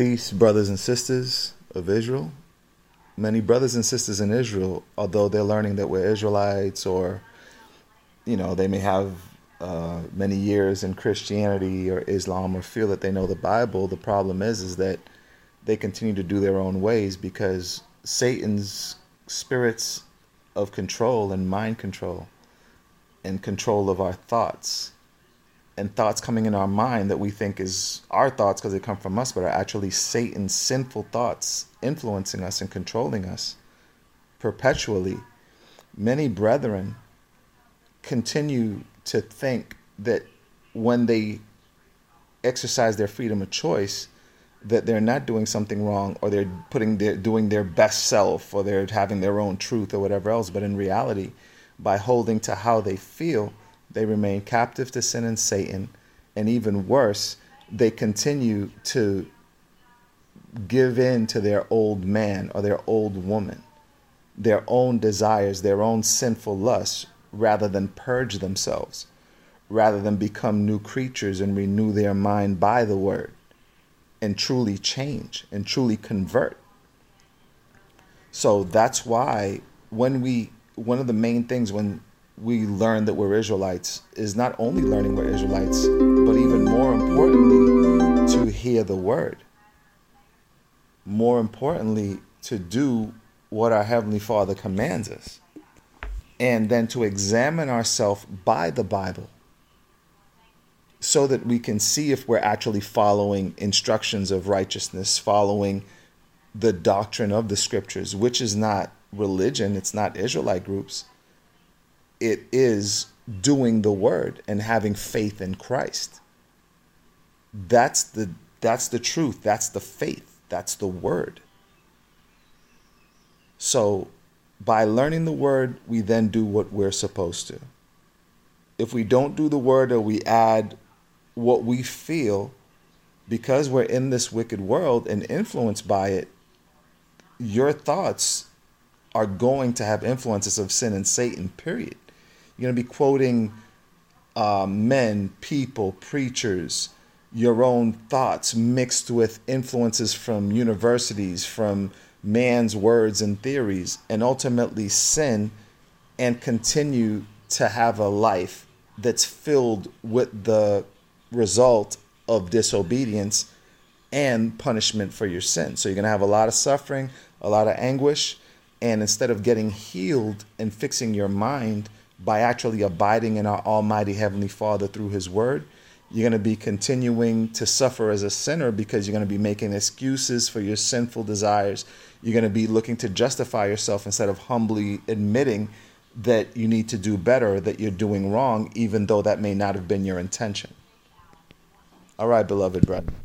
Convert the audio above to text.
Peace, brothers and sisters of Israel. Many brothers and sisters in Israel, although they're learning that we're Israelites or, you know, they may have uh, many years in Christianity or Islam or feel that they know the Bible, the problem is is that they continue to do their own ways because Satan's spirits of control and mind control and control of our thoughts and thoughts coming in our mind that we think is our thoughts because they come from us, but are actually Satan's sinful thoughts influencing us and controlling us perpetually. Many brethren continue to think that when they exercise their freedom of choice, that they're not doing something wrong or they're putting their doing their best self or they're having their own truth or whatever else. But in reality, by holding to how they feel, they remain captive to sin and Satan, and even worse, they continue to give in to their old man or their old woman, their own desires, their own sinful lusts, rather than purge themselves, rather than become new creatures and renew their mind by the word and truly change and truly convert. So that's why when we, one of the main things when we learn that we're Israelites is not only learning we're Israelites, but even more importantly, to hear the word. More importantly, to do what our Heavenly Father commands us. And then to examine ourselves by the Bible so that we can see if we're actually following instructions of righteousness, following the doctrine of the scriptures, which is not religion, it's not Israelite groups it is doing the word and having faith in Christ. That's the that's the truth. That's the faith. That's the word. So by learning the word, we then do what we're supposed to. If we don't do the word or we add what we feel because we're in this wicked world and influenced by it, your thoughts are going to have influences of sin and Satan, period. You're going to be quoting uh, men, people, preachers, your own thoughts mixed with influences from universities, from man's words and theories, and ultimately sin and continue to have a life that's filled with the result of disobedience and punishment for your sin. So you're going to have a lot of suffering, a lot of anguish, and instead of getting healed and fixing your mind, by actually abiding in our Almighty Heavenly Father through His Word, you're going to be continuing to suffer as a sinner because you're going to be making excuses for your sinful desires. You're going to be looking to justify yourself instead of humbly admitting that you need to do better, that you're doing wrong, even though that may not have been your intention. All right, beloved brethren.